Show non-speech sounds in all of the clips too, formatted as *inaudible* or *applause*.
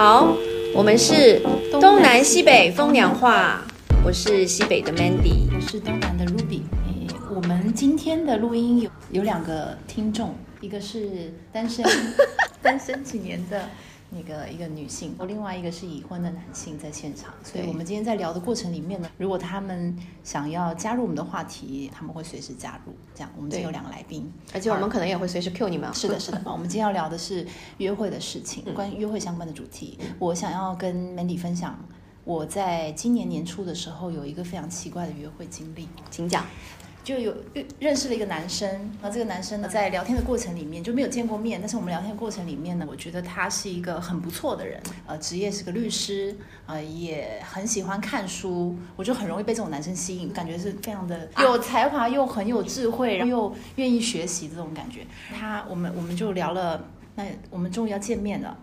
好，我们是东南西北风凉话，我是西北的 Mandy，我是东南的 Ruby。诶，我们今天的录音有有两个听众，一个是单身 *laughs* 单身几年的。那个一个女性，另外一个是已婚的男性在现场，所以我们今天在聊的过程里面呢，如果他们想要加入我们的话题，他们会随时加入。这样，我们今天有两个来宾，而且我们可能也会随时 Q 你们。是的，是的。*laughs* 我们今天要聊的是约会的事情，关于约会相关的主题。我想要跟 Mandy 分享，我在今年年初的时候有一个非常奇怪的约会经历，请讲。就有认识了一个男生，然后这个男生呢，在聊天的过程里面就没有见过面，但是我们聊天的过程里面呢，我觉得他是一个很不错的人，呃，职业是个律师，呃，也很喜欢看书，我就很容易被这种男生吸引，感觉是非常的有才华又很有智慧，然后又愿意学习这种感觉。他，我们我们就聊了，那我们终于要见面了，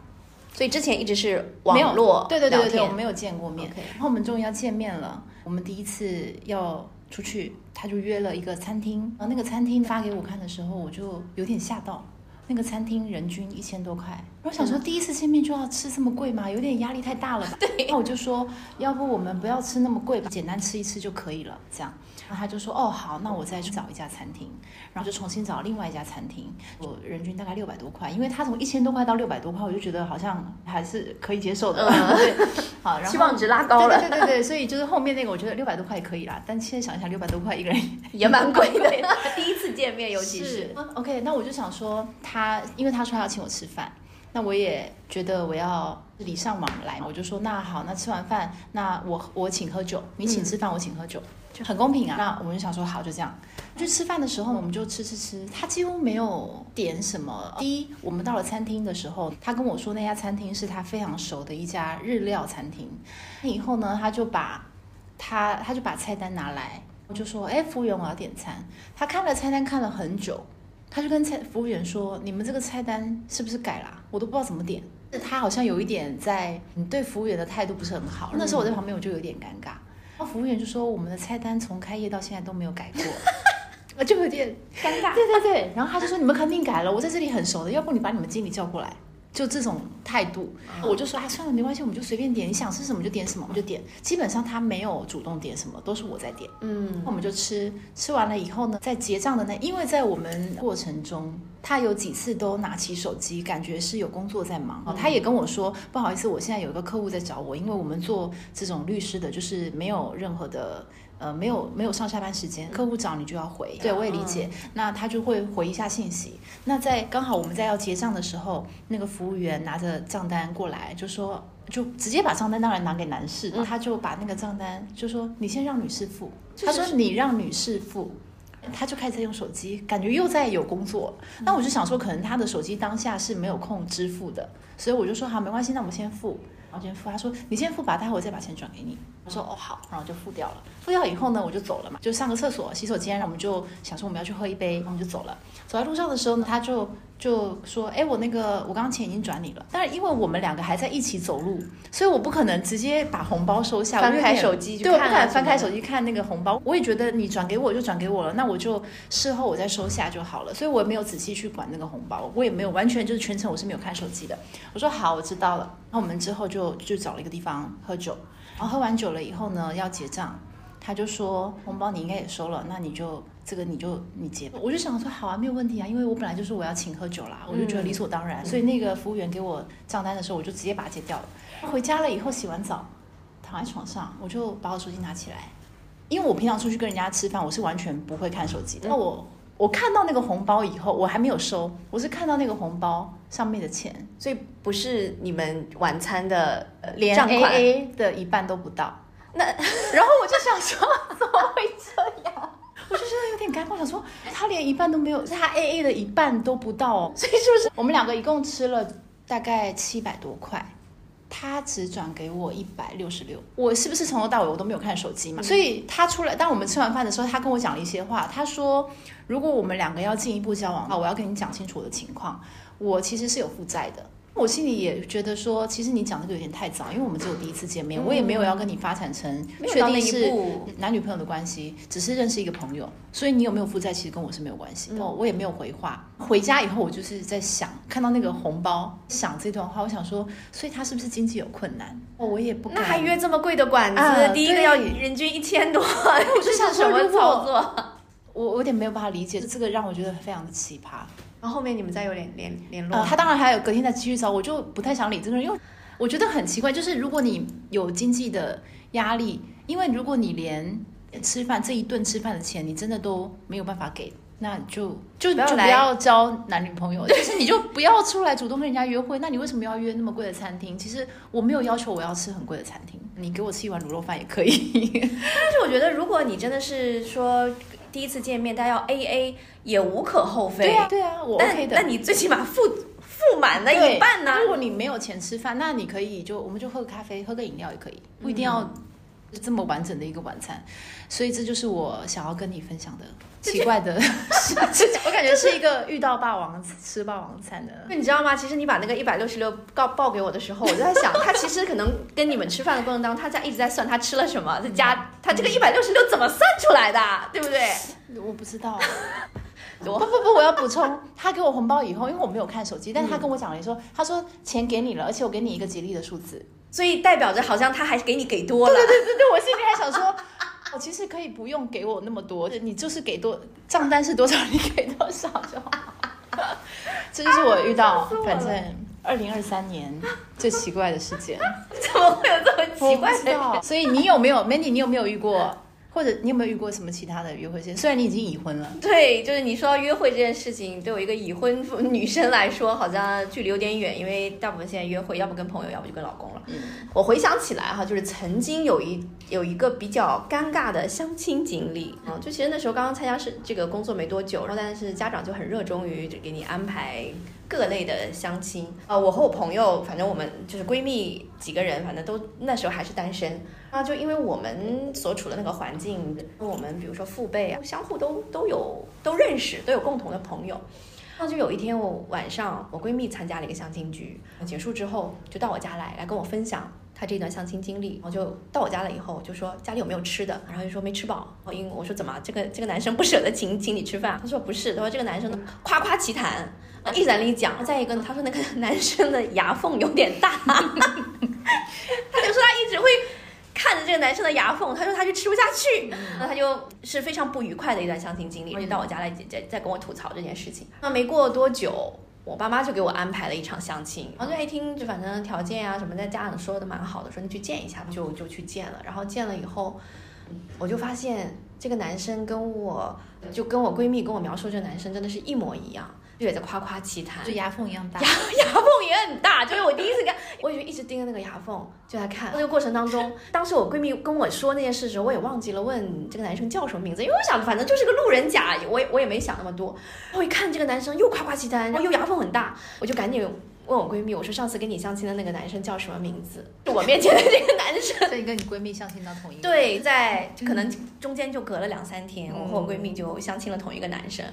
所以之前一直是网络，对对对对，我们没有见过面，然后我们终于要见面了，我们第一次要。出去，他就约了一个餐厅，然后那个餐厅发给我看的时候，我就有点吓到。那个餐厅人均一千多块，我想说第一次见面就要吃这么贵吗？有点压力太大了吧？*laughs* 对，那我就说，要不我们不要吃那么贵，简单吃一吃就可以了，这样。然后他就说：“哦，好，那我再去找一家餐厅。”然后就重新找另外一家餐厅，我人均大概六百多块，因为他从一千多块到六百多块，我就觉得好像还是可以接受的。对，*laughs* 好，期望值拉高了。对对对对，所以就是后面那个，我觉得六百多块也可以啦。但现在想一想，六百多块一个人也蛮贵的。*laughs* 第一次见面，尤其是 OK，那我就想说，他因为他说他要请我吃饭，那我也觉得我要礼尚往来，我就说那好，那吃完饭，那我我请喝酒，你请吃饭，我请喝酒。就很公平啊，那我们就想说好，就这样。就吃饭的时候，我们就吃吃吃，他几乎没有点什么。第一，我们到了餐厅的时候，他跟我说那家餐厅是他非常熟的一家日料餐厅。以后呢，他就把他他就把菜单拿来，我就说，哎，服务员，我要点餐。他看了菜单看了很久，他就跟菜服务员说，你们这个菜单是不是改了？我都不知道怎么点。他好像有一点在，你对服务员的态度不是很好。那时候我在旁边，我就有点尴尬。然后服务员就说：“我们的菜单从开业到现在都没有改过，我 *laughs* 就有点尴尬。”对对对，然后他就说：“你们肯定改了，我在这里很熟的，要不你把你们经理叫过来。”就这种态度，我就说：“啊，算了，没关系，我们就随便点，你想吃什么就点什么，我们就点。”基本上他没有主动点什么，都是我在点。嗯，那我们就吃，吃完了以后呢，在结账的那，因为在我们过程中。他有几次都拿起手机，感觉是有工作在忙。他也跟我说：“不好意思，我现在有一个客户在找我，因为我们做这种律师的，就是没有任何的呃，没有没有上下班时间，客户找你就要回。”对，我也理解。那他就会回一下信息。那在刚好我们在要结账的时候，那个服务员拿着账单过来，就说就直接把账单当然拿给男士，他就把那个账单就说：“你先让女士付。”他说：“你让女士付。”他就开始在用手机，感觉又在有工作。那我就想说，可能他的手机当下是没有空支付的，所以我就说好，没关系，那我们先付，后先付。他说你先付吧，待会我再把钱转给你。我说哦好，然后就付掉了。付掉以后呢，我就走了嘛，就上个厕所、洗手间，然后我们就想说我们要去喝一杯，我们就走了。走在路上的时候呢，他就。就说，哎，我那个，我刚刚钱已经转你了。但是因为我们两个还在一起走路，所以我不可能直接把红包收下。翻开手机，对，我不敢翻开手机看那个红包。我也觉得你转给我就转给我了，那我就事后我再收下就好了。所以我也没有仔细去管那个红包，我也没有完全就是全程我是没有看手机的。我说好，我知道了。那我们之后就就找了一个地方喝酒，然后喝完酒了以后呢，要结账。他就说红包你应该也收了，那你就这个你就你结。我就想说好啊，没有问题啊，因为我本来就是我要请喝酒啦，我就觉得理所当然。所以那个服务员给我账单的时候，我就直接把它结掉了。回家了以后洗完澡，躺在床上，我就把我手机拿起来，因为我平常出去跟人家吃饭，我是完全不会看手机。那我我看到那个红包以后，我还没有收，我是看到那个红包上面的钱，所以不是你们晚餐的连 A A 的一半都不到。那 *laughs* 然后我就想说，怎么会这样？我就觉得有点尴尬，想说他连一半都没有，是他 A A 的一半都不到哦。所以是不是我们两个一共吃了大概七百多块？他只转给我一百六十六，我是不是从头到尾我都没有看手机嘛？所以他出来，当我们吃完饭的时候，他跟我讲了一些话。他说，如果我们两个要进一步交往的话，我要跟你讲清楚我的情况。我其实是有负债的。我心里也觉得说，其实你讲这个有点太早，因为我们只有第一次见面，我也没有要跟你发展成确定是男女朋友的关系，只是认识一个朋友，所以你有没有负债，其实跟我是没有关系。哦，我也没有回话。回家以后，我就是在想，看到那个红包，想这段话，我想说，所以他是不是经济有困难？哦，我也不那还约这么贵的馆子，第一个要人均一千多，*laughs* 我就想什么操作？我我有点没有办法理解，这个让我觉得非常的奇葩。然后后面你们再有联联联络，他当然还有隔天再继续找，我就不太想理这个人，因为我觉得很奇怪，就是如果你有经济的压力，因为如果你连吃饭这一顿吃饭的钱你真的都没有办法给，那就就就不要交男女朋友，*laughs* 就是你就不要出来主动跟人家约会，那你为什么要约那么贵的餐厅？其实我没有要求我要吃很贵的餐厅，你给我吃一碗卤肉饭也可以。*laughs* 但是我觉得如果你真的是说。第一次见面，大家要 A A 也无可厚非。对啊，对啊，我 OK 的。那你最起码付付满了一半呢？如果你没有钱吃饭，那你可以就我们就喝个咖啡，喝个饮料也可以，不一定要。这么完整的一个晚餐，所以这就是我想要跟你分享的奇怪的 *laughs* 事情。我感觉是一个遇到霸王吃霸王餐的。那你知道吗？其实你把那个一百六十六告报给我的时候，我就在想，*laughs* 他其实可能跟你们吃饭的过程当中，他在一直在算他吃了什么，在加他这个一百六十六怎么算出来的，对不对？我不知道。*laughs* 不不不，我要补充，他给我红包以后，因为我没有看手机，但是他跟我讲了说，他说钱给你了，而且我给你一个吉利的数字。所以代表着好像他还给你给多了，对对对对，我心里还想说，我 *laughs* 其实可以不用给我那么多，你就是给多账单是多少，你给多少就好。这就是我遇到，反正 *laughs* 二零二三年最奇怪的事件，*laughs* 怎么会有这么奇怪的？所以你有没有，Mandy，你有没有遇过？或者你有没有遇过什么其他的约会？虽然你已经已婚了，对，就是你说到约会这件事情，对我一个已婚女生来说，好像距离有点远，因为大部分现在约会，要不跟朋友，要不就跟老公了。嗯，我回想起来哈，就是曾经有一有一个比较尴尬的相亲经历啊，就其实那时候刚刚参加是这个工作没多久，然后但是家长就很热衷于给你安排。各类的相亲，啊，我和我朋友，反正我们就是闺蜜几个人，反正都那时候还是单身。然后就因为我们所处的那个环境，我们比如说父辈啊，相互都都有都认识，都有共同的朋友。然后就有一天我晚上，我闺蜜参加了一个相亲局，结束之后就到我家来，来跟我分享她这段相亲经历。然后就到我家了以后，就说家里有没有吃的，然后就说没吃饱。然后因我说怎么这个这个男生不舍得请请你吃饭？他说不是，他说这个男生夸夸其谈。一直在那里讲，再一个呢，他说那个男生的牙缝有点大，*laughs* 他就说他一直会看着这个男生的牙缝，他说他就吃不下去，那他就是非常不愉快的一段相亲经历，就到我家来在在跟我吐槽这件事情。那没过多久，我爸妈就给我安排了一场相亲，然后就一听就反正条件啊什么，在家长说的蛮好的，说你去见一下，就就去见了。然后见了以后，我就发现这个男生跟我就跟我闺蜜跟我描述这个男生真的是一模一样。就也在夸夸其谈，就牙缝一样大，牙 *laughs* 牙缝也很大。就是我第一次看，*laughs* 我就一直盯着那个牙缝就在看。那个过程当中，*laughs* 当时我闺蜜跟我说那件事时，我也忘记了问这个男生叫什么名字，因为我想反正就是个路人甲，我也我也没想那么多。我一看这个男生又夸夸其谈，然后又牙缝很大，我就赶紧问我闺蜜，我说上次跟你相亲的那个男生叫什么名字？我面前的这个男生，所以跟你闺蜜相亲到同一个？对，在可能中间就隔了两三天，我和我闺蜜就相亲了同一个男生。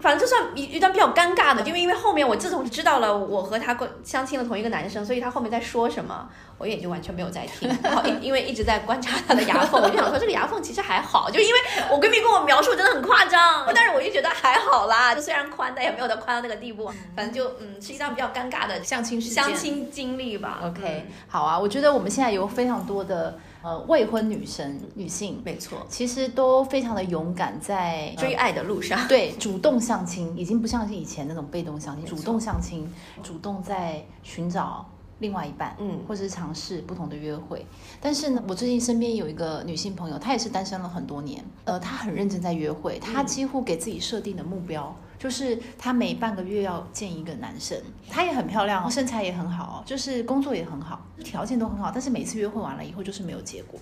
反正就算一一段比较尴尬的，因为因为后面我自从知道了我和他过相亲了同一个男生，所以他后面在说什么，我也就完全没有在听。然后因因为一直在观察他的牙缝，我就想说这个牙缝其实还好，就因为我闺蜜跟我描述真的很夸张，但是我就觉得还好啦，就虽然宽，但也没有到宽到那个地步。反正就嗯，是一段比较尴尬的相亲相亲经历吧。OK，好啊，我觉得我们现在有非常多的。呃，未婚女生、女性，没错，其实都非常的勇敢，在追爱的路上，对，主动相亲，已经不像是以前那种被动相亲，主动相亲，主动在寻找另外一半，嗯，或者是尝试不同的约会。但是呢，我最近身边有一个女性朋友，她也是单身了很多年，呃，她很认真在约会，她几乎给自己设定的目标。就是她每半个月要见一个男生，她也很漂亮，身材也很好，就是工作也很好，条件都很好。但是每次约会完了以后，就是没有结果。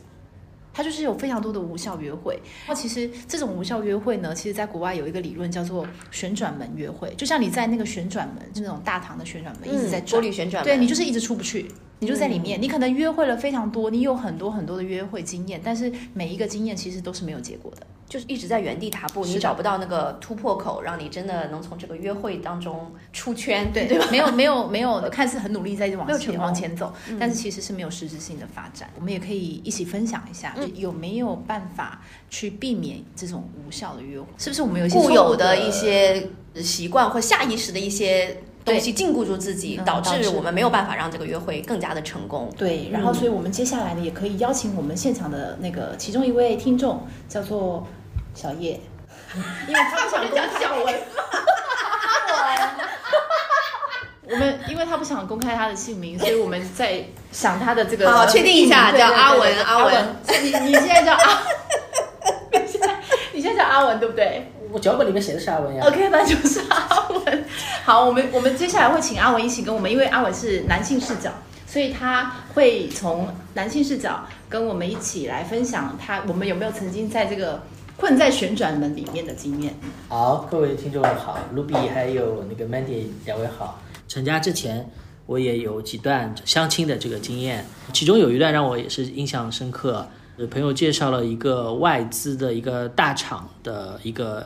他就是有非常多的无效约会。那其实这种无效约会呢，其实在国外有一个理论叫做旋转门约会，就像你在那个旋转门，就那种大堂的旋转门一直在玻璃旋转门，对你就是一直出不去，你就在里面。你可能约会了非常多，你有很多很多的约会经验，但是每一个经验其实都是没有结果的。就是一直在原地踏步，你找不到那个突破口，让你真的能从这个约会当中出圈，对对吧？没有没有没有，看似很努力在往前往前走，但是其实是没有实质性的发展。我们也可以一起分享一下，有没有办法去避免这种无效的约会？是不是我们有一些固有的一些习惯或下意识的一些东西禁锢住自己，嗯导导致致我们没有办法让这个约会更加的成功。对，然后所以我们接下来呢，也可以邀请我们现场的那个其中一位听众，叫做小叶，*laughs* 因为他不想公小文。*laughs* 我们因为他不想公开他的姓名，所以我们在想他的这个 *laughs* 好确定一下叫阿文阿文。你你现在叫阿，你现在你现在叫阿文对不对我脚本里面写的是阿文呀。？OK，那就是阿文。好，我们我们接下来会请阿文一起跟我们，因为阿文是男性视角，所以他会从男性视角跟我们一起来分享他我们有没有曾经在这个困在旋转门里面的经验。好，各位听众好，Ruby 还有那个 Mandy 两位好。成家之前，我也有几段相亲的这个经验，其中有一段让我也是印象深刻。呃朋友介绍了一个外资的一个大厂的一个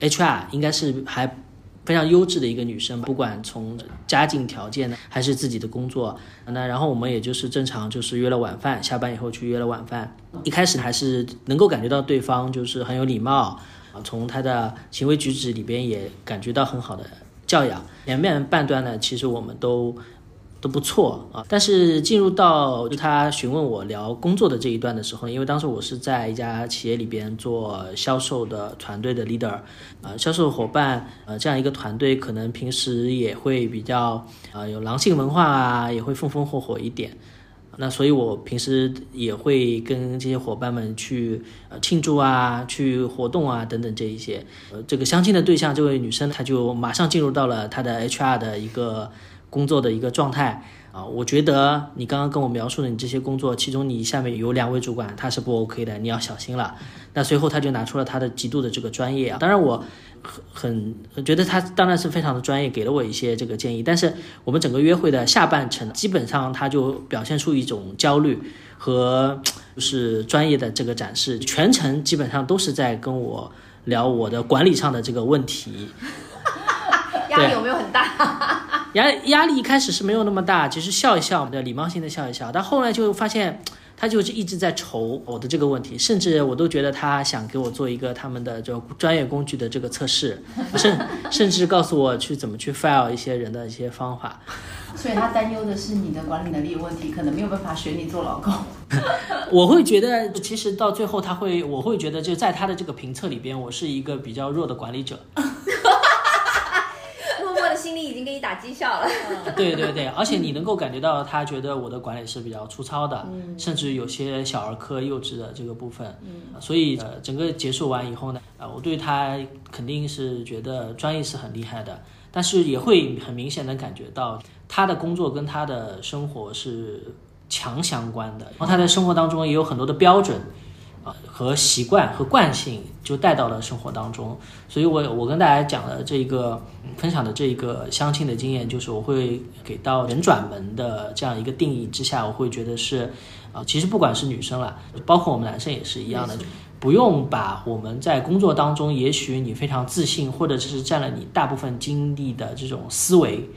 HR，应该是还非常优质的一个女生，不管从家境条件呢，还是自己的工作，那然后我们也就是正常就是约了晚饭，下班以后去约了晚饭。一开始还是能够感觉到对方就是很有礼貌，啊，从他的行为举止里边也感觉到很好的教养。前面半段呢，其实我们都都不错啊，但是进入到就他询问我聊工作的这一段的时候，因为当时我是在一家企业里边做销售的团队的 leader，啊，销售伙伴，呃，这样一个团队可能平时也会比较啊有狼性文化啊，也会风风火火一点。那所以，我平时也会跟这些伙伴们去呃庆祝啊，去活动啊等等这一些。呃，这个相亲的对象，这位女生，她就马上进入到了她的 HR 的一个工作的一个状态啊。我觉得你刚刚跟我描述的你这些工作，其中你下面有两位主管，他是不 OK 的，你要小心了。那随后他就拿出了他的极度的这个专业啊，当然我很很觉得他当然是非常的专业，给了我一些这个建议。但是我们整个约会的下半程，基本上他就表现出一种焦虑和就是专业的这个展示，全程基本上都是在跟我聊我的管理上的这个问题。*laughs* 压力有没有很大？压压力一开始是没有那么大，只是笑一笑的礼貌性的笑一笑，但后来就发现。他就是一直在愁我的这个问题，甚至我都觉得他想给我做一个他们的这个专业工具的这个测试，*laughs* 甚甚至告诉我去怎么去 file 一些人的一些方法。所以他担忧的是你的管理能力有问题，可能没有办法选你做老公。*laughs* 我会觉得，其实到最后他会，我会觉得就在他的这个评测里边，我是一个比较弱的管理者。已经给你打绩效了。*laughs* 对对对，而且你能够感觉到他觉得我的管理是比较粗糙的，甚至有些小儿科、幼稚的这个部分。嗯，所以呃，整个结束完以后呢，呃，我对他肯定是觉得专业是很厉害的，但是也会很明显的感觉到他的工作跟他的生活是强相关的，然后他在生活当中也有很多的标准。啊，和习惯和惯性就带到了生活当中，所以我我跟大家讲的这个嗯分享的这个相亲的经验，就是我会给到人转门的这样一个定义之下，我会觉得是，啊，其实不管是女生啦，包括我们男生也是一样的，不用把我们在工作当中，也许你非常自信，或者是占了你大部分精力的这种思维。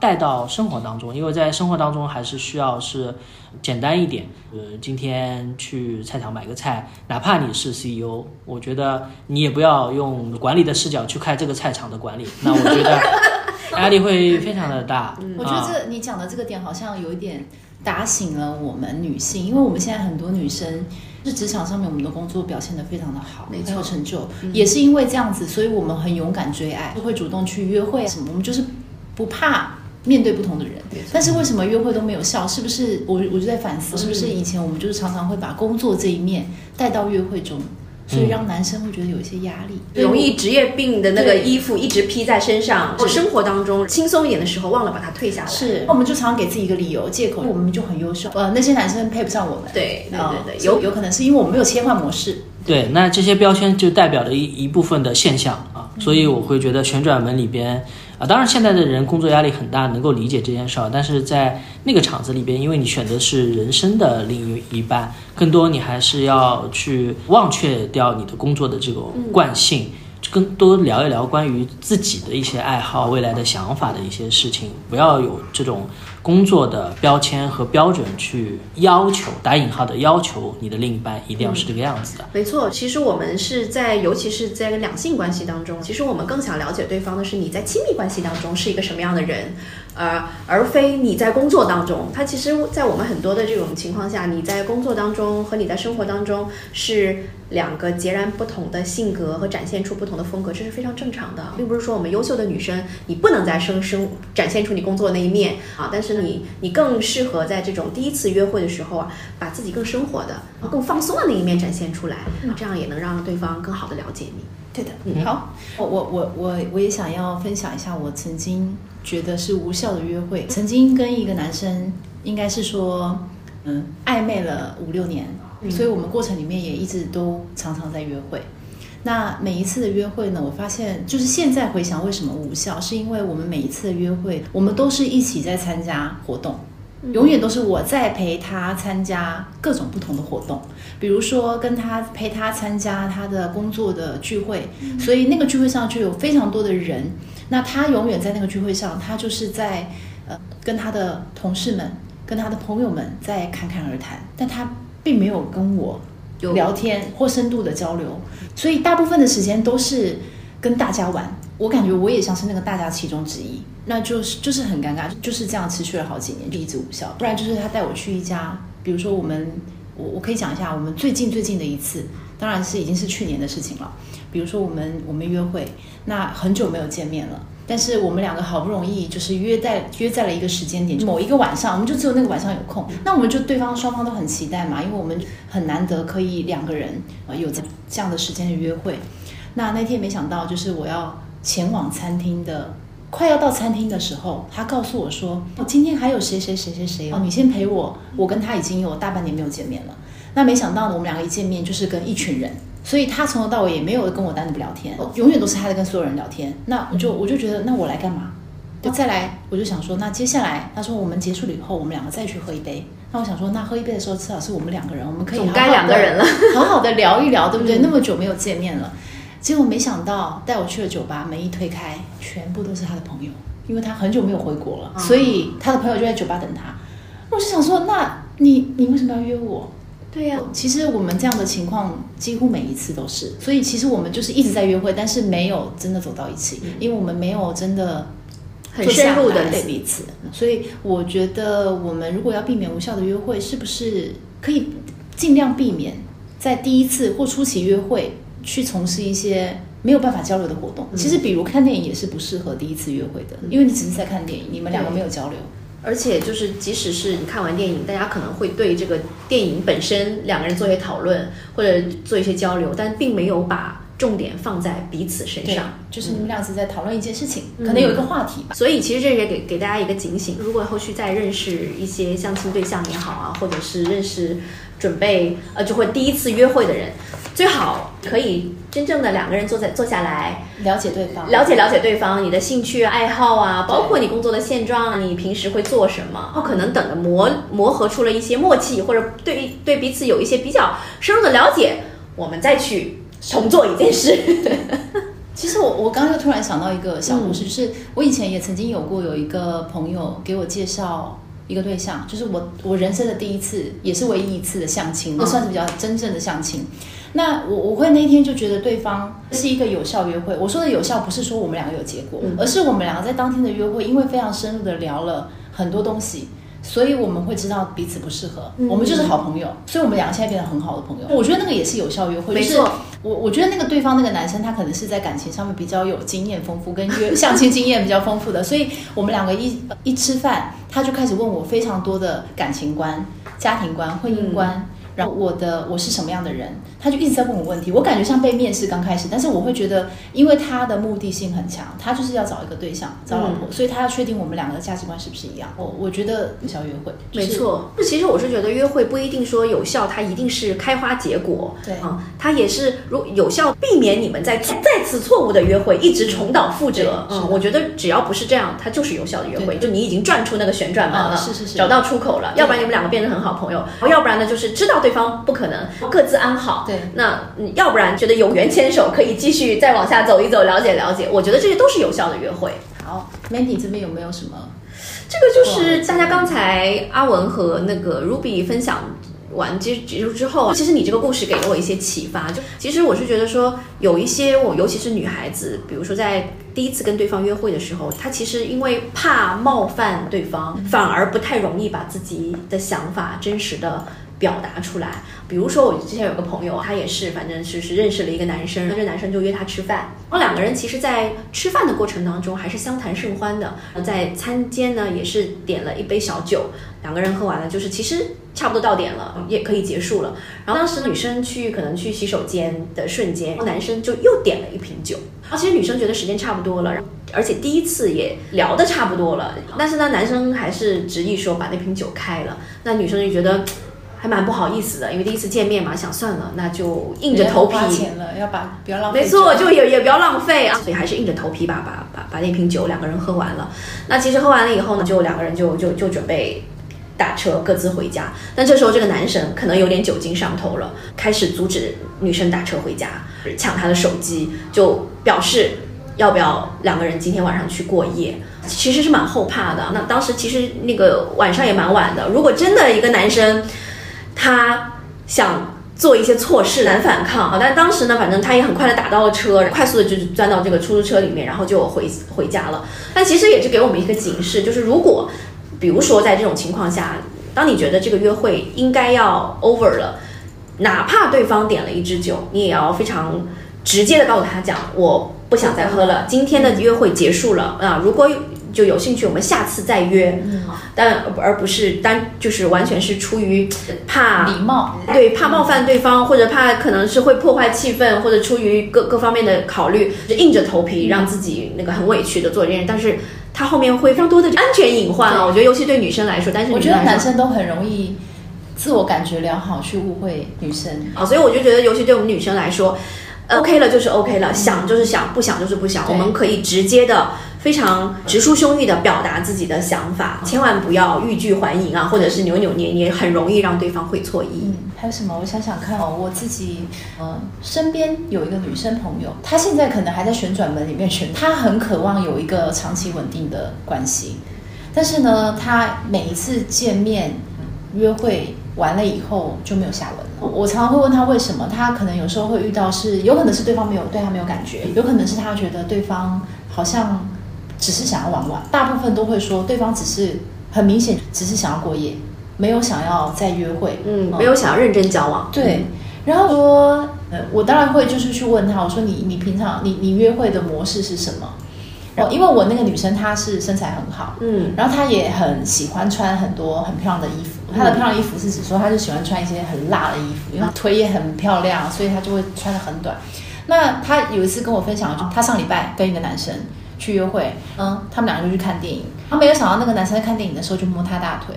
带到生活当中，因为在生活当中还是需要是简单一点。呃，今天去菜场买个菜，哪怕你是 CEO，我觉得你也不要用管理的视角去看这个菜场的管理，*laughs* 那我觉得 *laughs* 压力会非常的大。我觉得这你讲的这个点好像有一点打醒了我们女性，因为我们现在很多女生是职场上面我们的工作表现得非常的好，没错很有成就，也是因为这样子，所以我们很勇敢追爱，就会主动去约会什么，我们就是不怕。面对不同的人，但是为什么约会都没有效？是不是我我就在反思，是不是以前我们就是常常会把工作这一面带到约会中，所以让男生会觉得有一些压力，容易职业病的那个衣服一直披在身上，我生活当中轻松一点的时候忘了把它退下来。是，我们就常常给自己一个理由借口，我们就很优秀，呃，那些男生配不上我们。对对啊对对，有有有可能是因为我们没有切换模式。对，那这些标签就代表了一一部分的现象啊。所以我会觉得旋转门里边啊，当然现在的人工作压力很大，能够理解这件事儿，但是在那个厂子里边，因为你选择是人生的另一半，更多你还是要去忘却掉你的工作的这种惯性。更多聊一聊关于自己的一些爱好、未来的想法的一些事情，不要有这种工作的标签和标准去要求打引号的要求你的另一半一定要是这个样子的。没错，其实我们是在，尤其是在两性关系当中，其实我们更想了解对方的是你在亲密关系当中是一个什么样的人。呃，而非你在工作当中，它其实，在我们很多的这种情况下，你在工作当中和你在生活当中是两个截然不同的性格和展现出不同的风格，这是非常正常的，并不是说我们优秀的女生你不能在生生展现出你工作那一面啊，但是你你更适合在这种第一次约会的时候啊，把自己更生活的、更放松的那一面展现出来，这样也能让对方更好的了解你。对的，嗯，好，我我我我我也想要分享一下我曾经觉得是无效的约会。曾经跟一个男生，应该是说，嗯，暧昧了五六年，所以我们过程里面也一直都常常在约会。那每一次的约会呢，我发现就是现在回想为什么无效，是因为我们每一次的约会，我们都是一起在参加活动。永远都是我在陪他参加各种不同的活动，比如说跟他陪他参加他的工作的聚会，所以那个聚会上就有非常多的人。那他永远在那个聚会上，他就是在呃跟他的同事们、跟他的朋友们在侃侃而谈，但他并没有跟我聊天或深度的交流，所以大部分的时间都是跟大家玩。我感觉我也像是那个大家其中之一。那就是就是很尴尬，就是这样持续了好几年，就一直无效。不然就是他带我去一家，比如说我们，我我可以讲一下我们最近最近的一次，当然是已经是去年的事情了。比如说我们我们约会，那很久没有见面了，但是我们两个好不容易就是约在约在了一个时间点，某一个晚上，我们就只有那个晚上有空，那我们就对方双方都很期待嘛，因为我们很难得可以两个人呃有这样的时间的约会。那那天没想到就是我要前往餐厅的。快要到餐厅的时候，他告诉我说：“哦今天还有谁谁谁谁谁哦，你先陪我。我跟他已经有大半年没有见面了。那没想到呢，我们两个一见面就是跟一群人，所以他从头到尾也没有跟我单独聊天，永远都是他在跟所有人聊天。那我就我就觉得，那我来干嘛？再来，我就想说，那接下来他说我们结束了以后，我们两个再去喝一杯。那我想说，那喝一杯的时候，至少是我们两个人，我们可以总该两个人了，好好的聊一聊，对不对？那么久没有见面了。”结果没想到带我去了酒吧，门一推开，全部都是他的朋友，因为他很久没有回国了，所以他的朋友就在酒吧等他。我就想说，那你你为什么要约我？对呀，其实我们这样的情况几乎每一次都是，所以其实我们就是一直在约会，但是没有真的走到一起，因为我们没有真的很深入的对彼此。所以我觉得，我们如果要避免无效的约会，是不是可以尽量避免在第一次或初期约会？去从事一些没有办法交流的活动，其实比如看电影也是不适合第一次约会的，因为你只是在看电影，你们两个没有交流，而且就是即使是你看完电影，大家可能会对这个电影本身两个人做一些讨论或者做一些交流，但并没有把重点放在彼此身上，就是你们俩是在讨论一件事情，可能有一个话题吧。所以其实这也给给大家一个警醒，如果后续再认识一些相亲对象也好啊，或者是认识准备呃就会第一次约会的人。最好可以真正的两个人坐在坐下来了解对方，了解了解对方你的兴趣爱好啊，包括你工作的现状，你平时会做什么？哦可能等的磨磨合出了一些默契，或者对对彼此有一些比较深入的了解，我们再去重做一件事。*laughs* 其实我我刚刚又突然想到一个小故事，就是我以前也曾经有过有一个朋友给我介绍一个对象，就是我我人生的第一次，也是唯一一次的相亲，那算是比较真正的相亲。那我我会那一天就觉得对方是一个有效约会。我说的有效不是说我们两个有结果，而是我们两个在当天的约会，因为非常深入的聊了很多东西，所以我们会知道彼此不适合。我们就是好朋友，所以我们两个现在变得很好的朋友。我觉得那个也是有效约会。没错，我我觉得那个对方那个男生他可能是在感情上面比较有经验丰富，跟约相亲经验比较丰富的，所以我们两个一一吃饭，他就开始问我非常多的感情观、家庭观、婚姻观。然后我的我是什么样的人，他就一直在问我问题。我感觉像被面试刚开始，但是我会觉得，因为他的目的性很强，他就是要找一个对象，找老婆，所以他要确定我们两个的价值观是不是一样。我我觉得有效约会，没错。这其实我是觉得约会不一定说有效，它一定是开花结果。对啊，它也是如有效避免你们在再次错误的约会一直重蹈覆辙。嗯，我觉得只要不是这样，它就是有效的约会。就你已经转出那个旋转门了，是是是，找到出口了。要不然你们两个变成很好朋友，要不然呢就是知道对方不可能，各自安好。对，那要不然觉得有缘牵手可以继续再往下走一走，了解了解。我觉得这些都是有效的约会。好，Mandy 这边有没有什么？这个就是大家刚才阿文和那个 Ruby 分享完结结束之后，其实你这个故事给了我一些启发。就其实我是觉得说，有一些我尤其是女孩子，比如说在第一次跟对方约会的时候，她其实因为怕冒犯对方，反而不太容易把自己的想法真实的。表达出来，比如说我之前有个朋友，他也是，反正是是认识了一个男生，那这男生就约他吃饭，然后两个人其实，在吃饭的过程当中还是相谈甚欢的，在餐间呢也是点了一杯小酒，两个人喝完了，就是其实差不多到点了，也可以结束了。然后当时女生去可能去洗手间的瞬间，男生就又点了一瓶酒，然后其实女生觉得时间差不多了，而且第一次也聊的差不多了，但是呢，男生还是执意说把那瓶酒开了，那女生就觉得。还蛮不好意思的，因为第一次见面嘛，想算了，那就硬着头皮。花钱了，要把不要浪费。没错，就也也不要浪费啊，所以还是硬着头皮把把把把那瓶酒两个人喝完了。那其实喝完了以后呢，就两个人就就就准备打车各自回家。但这时候这个男生可能有点酒精上头了，开始阻止女生打车回家，抢她的手机，就表示要不要两个人今天晚上去过夜。其实是蛮后怕的。那当时其实那个晚上也蛮晚的，如果真的一个男生。他想做一些错事难反抗啊，但当时呢，反正他也很快的打到了车，快速的就钻到这个出租车里面，然后就回回家了。但其实也是给我们一个警示，就是如果，比如说在这种情况下，当你觉得这个约会应该要 over 了，哪怕对方点了一支酒，你也要非常直接的告诉他讲，我不想再喝了，今天的约会结束了啊。如果就有兴趣，我们下次再约。嗯，但而不是单就是完全是出于怕礼貌，对，怕冒犯对方，或者怕可能是会破坏气氛，或者出于各各方面的考虑，就硬着头皮让自己那个很委屈的做这件事。但是他后面会非常多的安全隐患啊！我觉得尤其对女生来说，但是我觉得男生都很容易自我感觉良好去误会女生啊，所以我就觉得尤其对我们女生来说，OK 了就是 OK 了，想就是想，不想就是不想，我们可以直接的。非常直抒胸臆的表达自己的想法，千万不要欲拒还迎啊，或者是扭扭捏捏，很容易让对方会错意。嗯，还有什么？我想想看哦，我自己，呃，身边有一个女生朋友，她现在可能还在旋转门里面旋，她很渴望有一个长期稳定的关系，但是呢，她每一次见面约会完了以后就没有下文了。我常常会问她为什么，她可能有时候会遇到是，有可能是对方没有对她没有感觉，有可能是她觉得对方好像。只是想要玩玩，大部分都会说对方只是很明显，只是想要过夜，没有想要再约会，嗯，没有想要认真交往。对，然后说，呃，我当然会就是去问他，我说你你平常你你约会的模式是什么？然后因为我那个女生她是身材很好，嗯，然后她也很喜欢穿很多很漂亮的衣服，她的漂亮衣服是指说她就喜欢穿一些很辣的衣服，因为腿也很漂亮，所以她就会穿的很短。那她有一次跟我分享，就她上礼拜跟一个男生。去约会，嗯，他们两个就去看电影。他没有想到那个男生在看电影的时候就摸他大腿，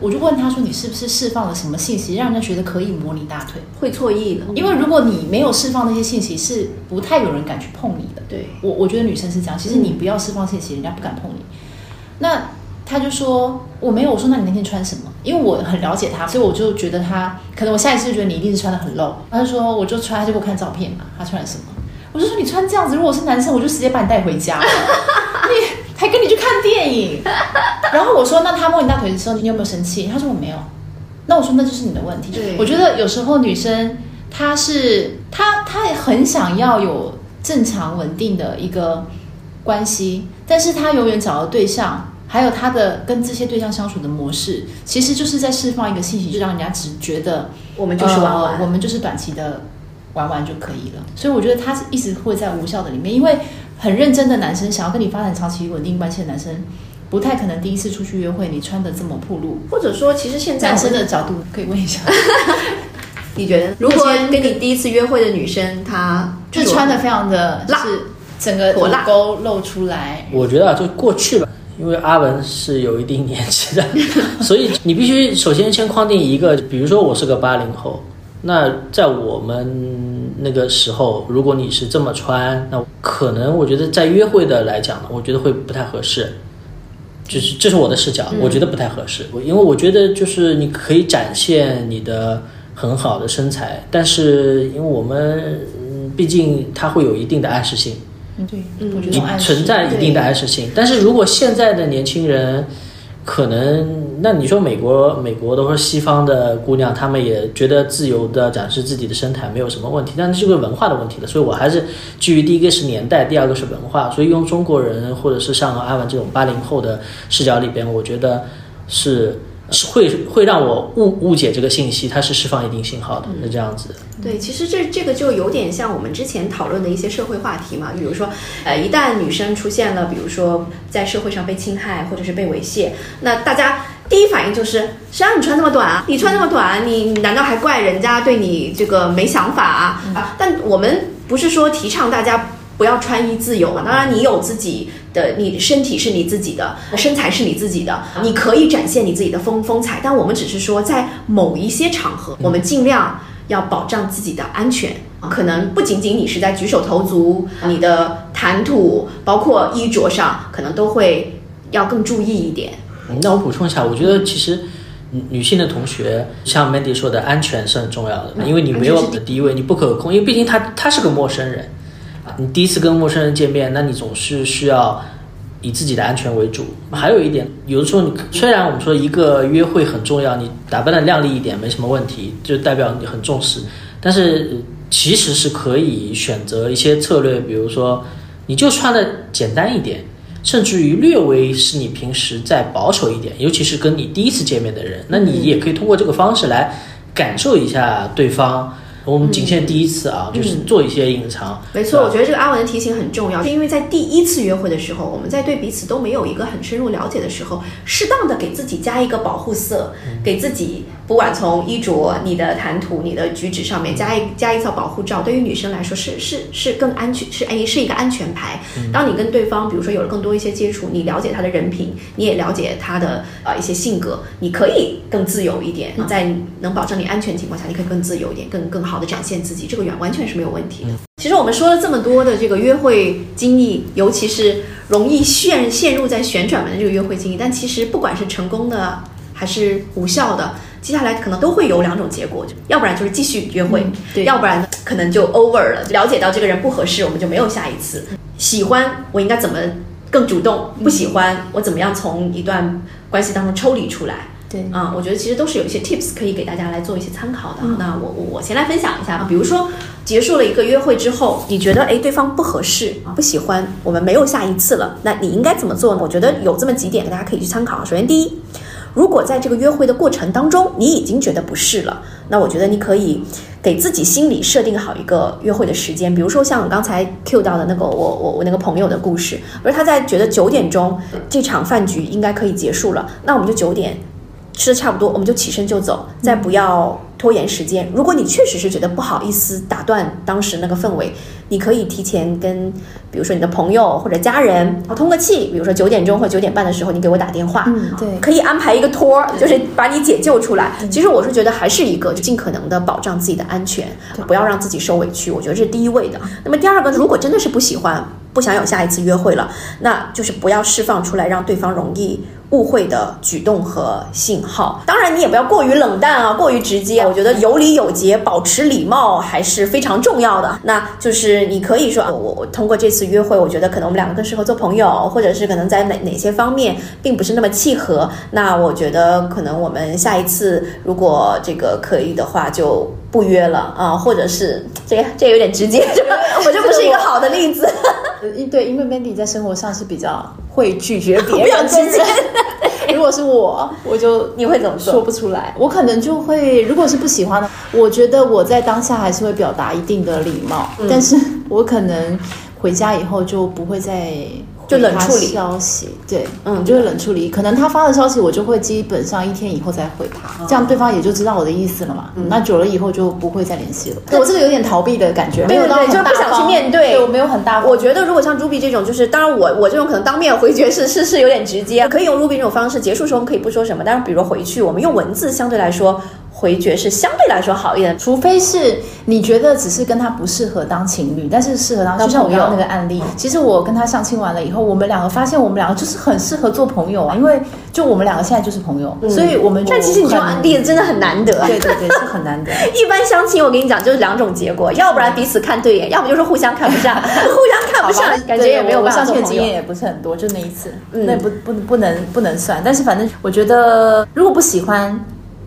我就问他说：“你是不是释放了什么信息，让人家觉得可以摸你大腿？会错意了？因为如果你没有释放那些信息，是不太有人敢去碰你的。对我，我觉得女生是这样。其实你不要释放信息，人家不敢碰你。那他就说我没有。我说那你那天穿什么？因为我很了解他，所以我就觉得他可能我下一次就觉得你一定是穿的很露。他就说我就穿，他就给我看照片嘛，他穿了什么？我就说你穿这样子，如果是男生，我就直接把你带回家。*laughs* 你还跟你去看电影，然后我说那他摸你大腿的时候，你有没有生气？他说我没有。那我说那就是你的问题。我觉得有时候女生她是她她很想要有正常稳定的一个关系，但是她永远找的对象，还有她的跟这些对象相处的模式，其实就是在释放一个信息，就让人家只觉得我们就是玩玩，我们就是短期的。玩玩就可以了，所以我觉得他是一直会在无效的里面，因为很认真的男生想要跟你发展长期稳定关系的男生，不太可能第一次出去约会你穿的这么暴露，或者说其实现在男生的角度可以问一下，*laughs* 你觉得？如果跟你第一次约会的女生，她就穿的非常的辣是整个乳沟露出来，我觉得啊，就过去吧，因为阿文是有一定年纪的，*laughs* 所以你必须首先先框定一个，比如说我是个八零后，那在我们那个时候，如果你是这么穿，那可能我觉得在约会的来讲呢，我觉得会不太合适。就是这是我的视角，我觉得不太合适。我因为我觉得就是你可以展现你的很好的身材，但是因为我们嗯毕竟它会有一定的暗示性，嗯对，我觉得存在一定的暗示性。但是如果现在的年轻人，可能那你说美国美国的或西方的姑娘，她们也觉得自由的展示自己的身材没有什么问题，但是这个文化的问题了。所以我还是基于第一个是年代，第二个是文化，所以用中国人或者是像阿文这种八零后的视角里边，我觉得是。是会会让我误误解这个信息，它是释放一定信号的，是这样子的。对，其实这这个就有点像我们之前讨论的一些社会话题嘛，比如说，呃，一旦女生出现了，比如说在社会上被侵害或者是被猥亵，那大家第一反应就是，谁让你穿那么短啊？你穿那么短，你难道还怪人家对你这个没想法啊？啊，但我们不是说提倡大家。不要穿衣自由嘛，当然你有自己的，你身体是你自己的，身材是你自己的，你可以展现你自己的风风采。但我们只是说，在某一些场合，我们尽量要保障自己的安全。可能不仅仅你是在举手投足，你的谈吐，包括衣着上，可能都会要更注意一点。那我补充一下，我觉得其实女女性的同学，像 Mandy 说的，安全是很重要的，因为你没有的地位，你不可控，因为毕竟他他是个陌生人。你第一次跟陌生人见面，那你总是需要以自己的安全为主。还有一点，有的时候你虽然我们说一个约会很重要，你打扮的靓丽一点没什么问题，就代表你很重视。但是其实是可以选择一些策略，比如说你就穿的简单一点，甚至于略微是你平时再保守一点，尤其是跟你第一次见面的人，那你也可以通过这个方式来感受一下对方。我们仅限第一次啊，就是做一些隐藏。没错，我觉得这个阿文的提醒很重要，是因为在第一次约会的时候，我们在对彼此都没有一个很深入了解的时候，适当的给自己加一个保护色，给自己不管从衣着、你的谈吐、你的举止上面加一加一层保护罩，对于女生来说是是是更安全，是哎是一个安全牌。当你跟对方，比如说有了更多一些接触，你了解他的人品，你也了解他的呃一些性格，你可以更自由一点，在能保证你安全情况下，你可以更自由一点，更更好。的展现自己，这个完完全是没有问题的。其实我们说了这么多的这个约会经历，尤其是容易陷陷入在旋转门的这个约会经历，但其实不管是成功的还是无效的，接下来可能都会有两种结果，要不然就是继续约会，对，要不然呢可能就 over 了。了解到这个人不合适，我们就没有下一次。喜欢我应该怎么更主动？不喜欢我怎么样从一段关系当中抽离出来？对啊，我觉得其实都是有一些 tips 可以给大家来做一些参考的。那我我我先来分享一下啊，比如说结束了一个约会之后，你觉得哎对方不合适，不喜欢，我们没有下一次了，那你应该怎么做呢？我觉得有这么几点，大家可以去参考。首先，第一，如果在这个约会的过程当中，你已经觉得不适了，那我觉得你可以给自己心里设定好一个约会的时间，比如说像我刚才 Q 到的那个我我我那个朋友的故事，比如他在觉得九点钟这场饭局应该可以结束了，那我们就九点。吃的差不多，我们就起身就走，再不要拖延时间。如果你确实是觉得不好意思打断当时那个氛围，你可以提前跟，比如说你的朋友或者家人通个气，比如说九点钟或九点半的时候，你给我打电话，嗯，对，可以安排一个托儿，就是把你解救出来。其实我是觉得还是一个，就尽可能的保障自己的安全，不要让自己受委屈，我觉得这是第一位的。那么第二个，如果真的是不喜欢，不想有下一次约会了，那就是不要释放出来，让对方容易。误会的举动和信号，当然你也不要过于冷淡啊，过于直接。我觉得有礼有节，保持礼貌还是非常重要的。那就是你可以说，我我通过这次约会，我觉得可能我们两个更适合做朋友，或者是可能在哪哪些方面并不是那么契合。那我觉得可能我们下一次如果这个可以的话，就不约了啊，或者是这这有点直接，*laughs* 我就不是一个好的例子。因对，因为 Mandy 在生活上是比较会拒绝 *laughs* 别人。如果是我，我就你会怎么说？说不出来。我可能就会，如果是不喜欢的，我觉得我在当下还是会表达一定的礼貌，但是我可能回家以后就不会再就冷处理消息，对，嗯就是冷处理。可能他发的消息，我就会基本上一天以后再回他，这样对方也就知道我的意思了嘛。那久了以后就不会再联系了。我这个有点逃避的感觉，没有到对很大就不想去方面对我没有很大方。我觉得如果像 Ruby 这种，就是当然我我这种可能当面回绝是是是有点直接，可以用 Ruby 这种方式结束的时候可以不说什么，但是比如回去我们用文字相对来说回绝是相对来说好一点。除非是你觉得只是跟他不适合当情侣，但是适合当，就像我刚刚那个案例，其实我跟他相亲完了以后，我们两个发现我们两个就是很适合做朋友啊，因为就我们两个现在就是朋友，所以我们但其实你这种案例真的很难得。对对对，是很难得。*laughs* 一般相亲，我跟你讲，就是两种结果，要不然彼此看对眼，要不就是互相看不上，*laughs* 互相看不上，感觉也没有办法上做朋友。去的经验也不是很多，就那一次，嗯那不不不能不能算。但是反正我觉得，如果不喜欢，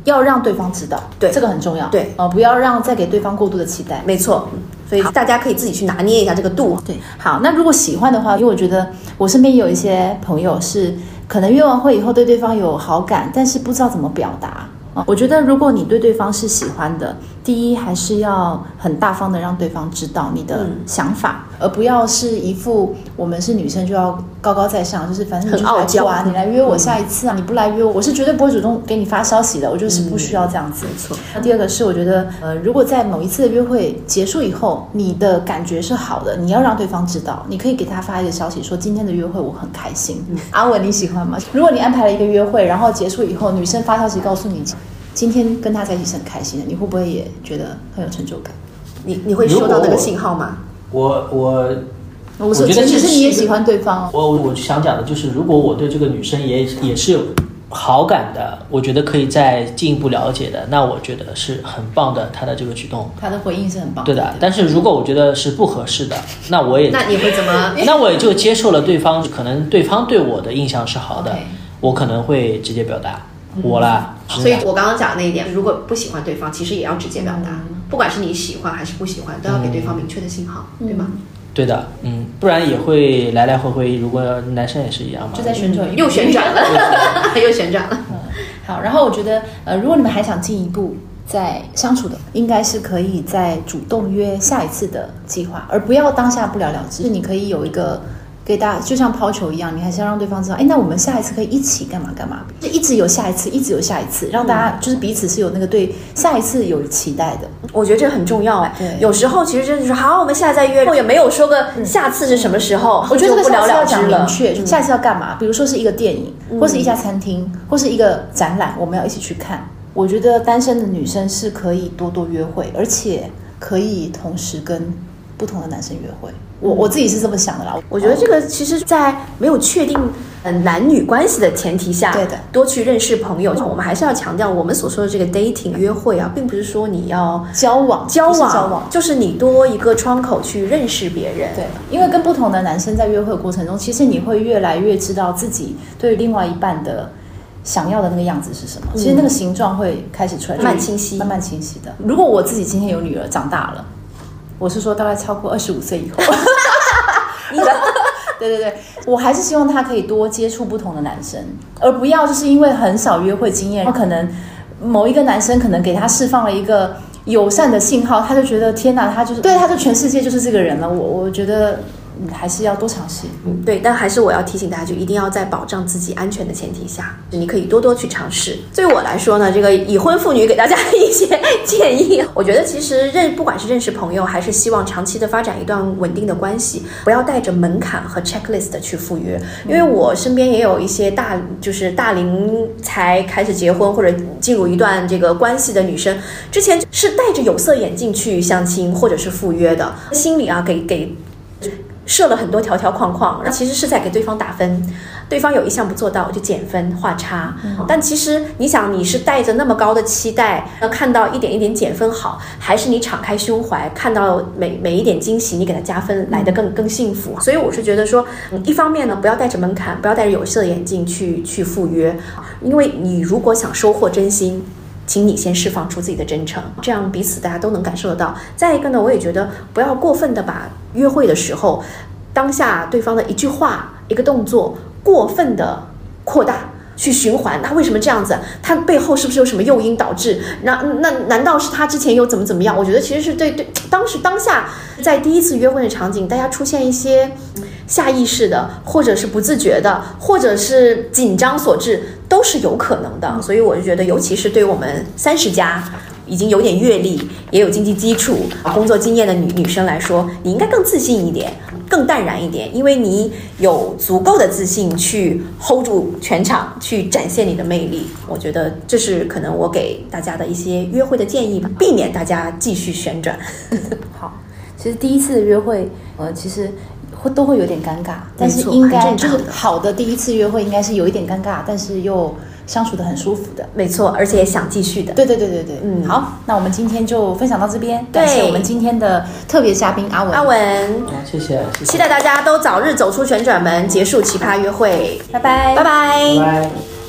要让对方知道，对这个很重要，对哦、不要让再给对方过度的期待。没错，所以大家可以自己去拿捏一下这个度。对，好，那如果喜欢的话，因为我觉得我身边有一些朋友是可能约完会以后对对方有好感，但是不知道怎么表达。啊，我觉得如果你对对方是喜欢的，第一还是要很大方的让对方知道你的想法，而不要是一副我们是女生就要高高在上，就是反正很傲娇啊，你来约我下一次啊，你不来约我，我是绝对不会主动给你发消息的，我就是不需要这样子。没错。那第二个是，我觉得呃，如果在某一次的约会结束以后，你的感觉是好的，你要让对方知道，你可以给他发一个消息说今天的约会我很开心。阿文你喜欢吗？如果你安排了一个约会，然后结束以后，女生发消息告诉你今天跟他在一起是很开心的，你会不会也觉得很有成就感？你你会收到那个信号吗？我我我觉得其实你也喜欢对方哦。我我想讲的就是，如果我对这个女生也也是有好感的，我觉得可以再进一步了解的，那我觉得是很棒的，她的这个举动。她的回应是很棒对的，但是如果我觉得是不合适的，那我也那你会怎么？*laughs* 那我也就接受了对方，可能对方对我的印象是好的我可能会直接表达我啦。所以我刚刚讲的那一点，如果不喜欢对方，其实也要直接表达，不管是你喜欢还是不喜欢，都要给对方明确的信号，对吗？对的，嗯，不然也会来来回回。如果男生也是一样嘛，就在旋转又旋转了，又旋转了。*laughs* 好，然后我觉得，呃，如果你们还想进一步再相处的，应该是可以再主动约下一次的计划，而不要当下不了了之。你可以有一个给大家，就像抛球一样，你还是要让对方知道，哎，那我们下一次可以一起干嘛干嘛，就一直有下一次，一直有下一次，让大家就是彼此是有那个对下一次有期待的。我觉得这个很重要哎对。有时候其实真的是好，我们下次再约，也没有说个下次是什么时候，我觉得这个下次要讲。明确，就下次要干嘛？比如说是一个电影，或是一家餐厅，或是一个展览，我们要一起去看。我觉得单身的女生是可以多多约会，而且可以同时跟不同的男生约会。我我自己是这么想的啦。我觉得这个其实，在没有确定嗯男女关系的前提下，对的，多去认识朋友。我们还是要强调，我们所说的这个 dating 约会啊，并不是说你要交往，交往，交往。就是你多一个窗口去认识别人。对，因为跟不同的男生在约会的过程中，其实你会越来越知道自己对另外一半的想要的那个样子是什么。其实那个形状会开始出来，慢慢清晰慢慢清晰的。如果我自己今天有女儿长大了，我是说大概超过二十五岁以后，*laughs* 对对对，我还是希望他可以多接触不同的男生，而不要就是因为很少约会经验，可能某一个男生可能给他释放了一个友善的信号，他就觉得天哪，他就是对，他就全世界就是这个人了。我我觉得。嗯，还是要多尝试。嗯，对，但还是我要提醒大家，就一定要在保障自己安全的前提下，你可以多多去尝试。对我来说呢，这个已婚妇女给大家一些建议，我觉得其实认不管是认识朋友，还是希望长期的发展一段稳定的关系，不要带着门槛和 checklist 去赴约。因为我身边也有一些大就是大龄才开始结婚或者进入一段这个关系的女生，之前是戴着有色眼镜去相亲或者是赴约的，心里啊给给。设了很多条条框框，其实是在给对方打分，对方有一项不做到就减分画叉。嗯、但其实你想，你是带着那么高的期待，要看到一点一点减分好，还是你敞开胸怀，看到每每一点惊喜，你给他加分来的更更幸福？所以我是觉得说，嗯一方面呢，不要带着门槛，不要带着有色眼镜去去赴约，因为你如果想收获真心。请你先释放出自己的真诚，这样彼此大家都能感受得到。再一个呢，我也觉得不要过分的把约会的时候，当下对方的一句话、一个动作过分的扩大。去循环，那为什么这样子？它背后是不是有什么诱因导致？那那难道是他之前又怎么怎么样？我觉得其实是对对，当时当下在第一次约会的场景，大家出现一些下意识的，或者是不自觉的，或者是紧张所致，都是有可能的。所以我就觉得，尤其是对我们三十加。已经有点阅历，也有经济基础、工作经验的女女生来说，你应该更自信一点，更淡然一点，因为你有足够的自信去 hold 住全场，去展现你的魅力。我觉得这是可能我给大家的一些约会的建议吧，避免大家继续旋转。*laughs* 好，其实第一次约会，呃，其实会都会有点尴尬，但是应该就是好的第一次约会应该是有一点尴尬，但是又。相处的很舒服的，没错，而且想继续的。对对对对对，嗯，好，那我们今天就分享到这边，感谢我们今天的特别嘉宾阿文。阿文，谢谢，期待大家都早日走出旋转门，结束奇葩约会。拜拜，拜拜，拜。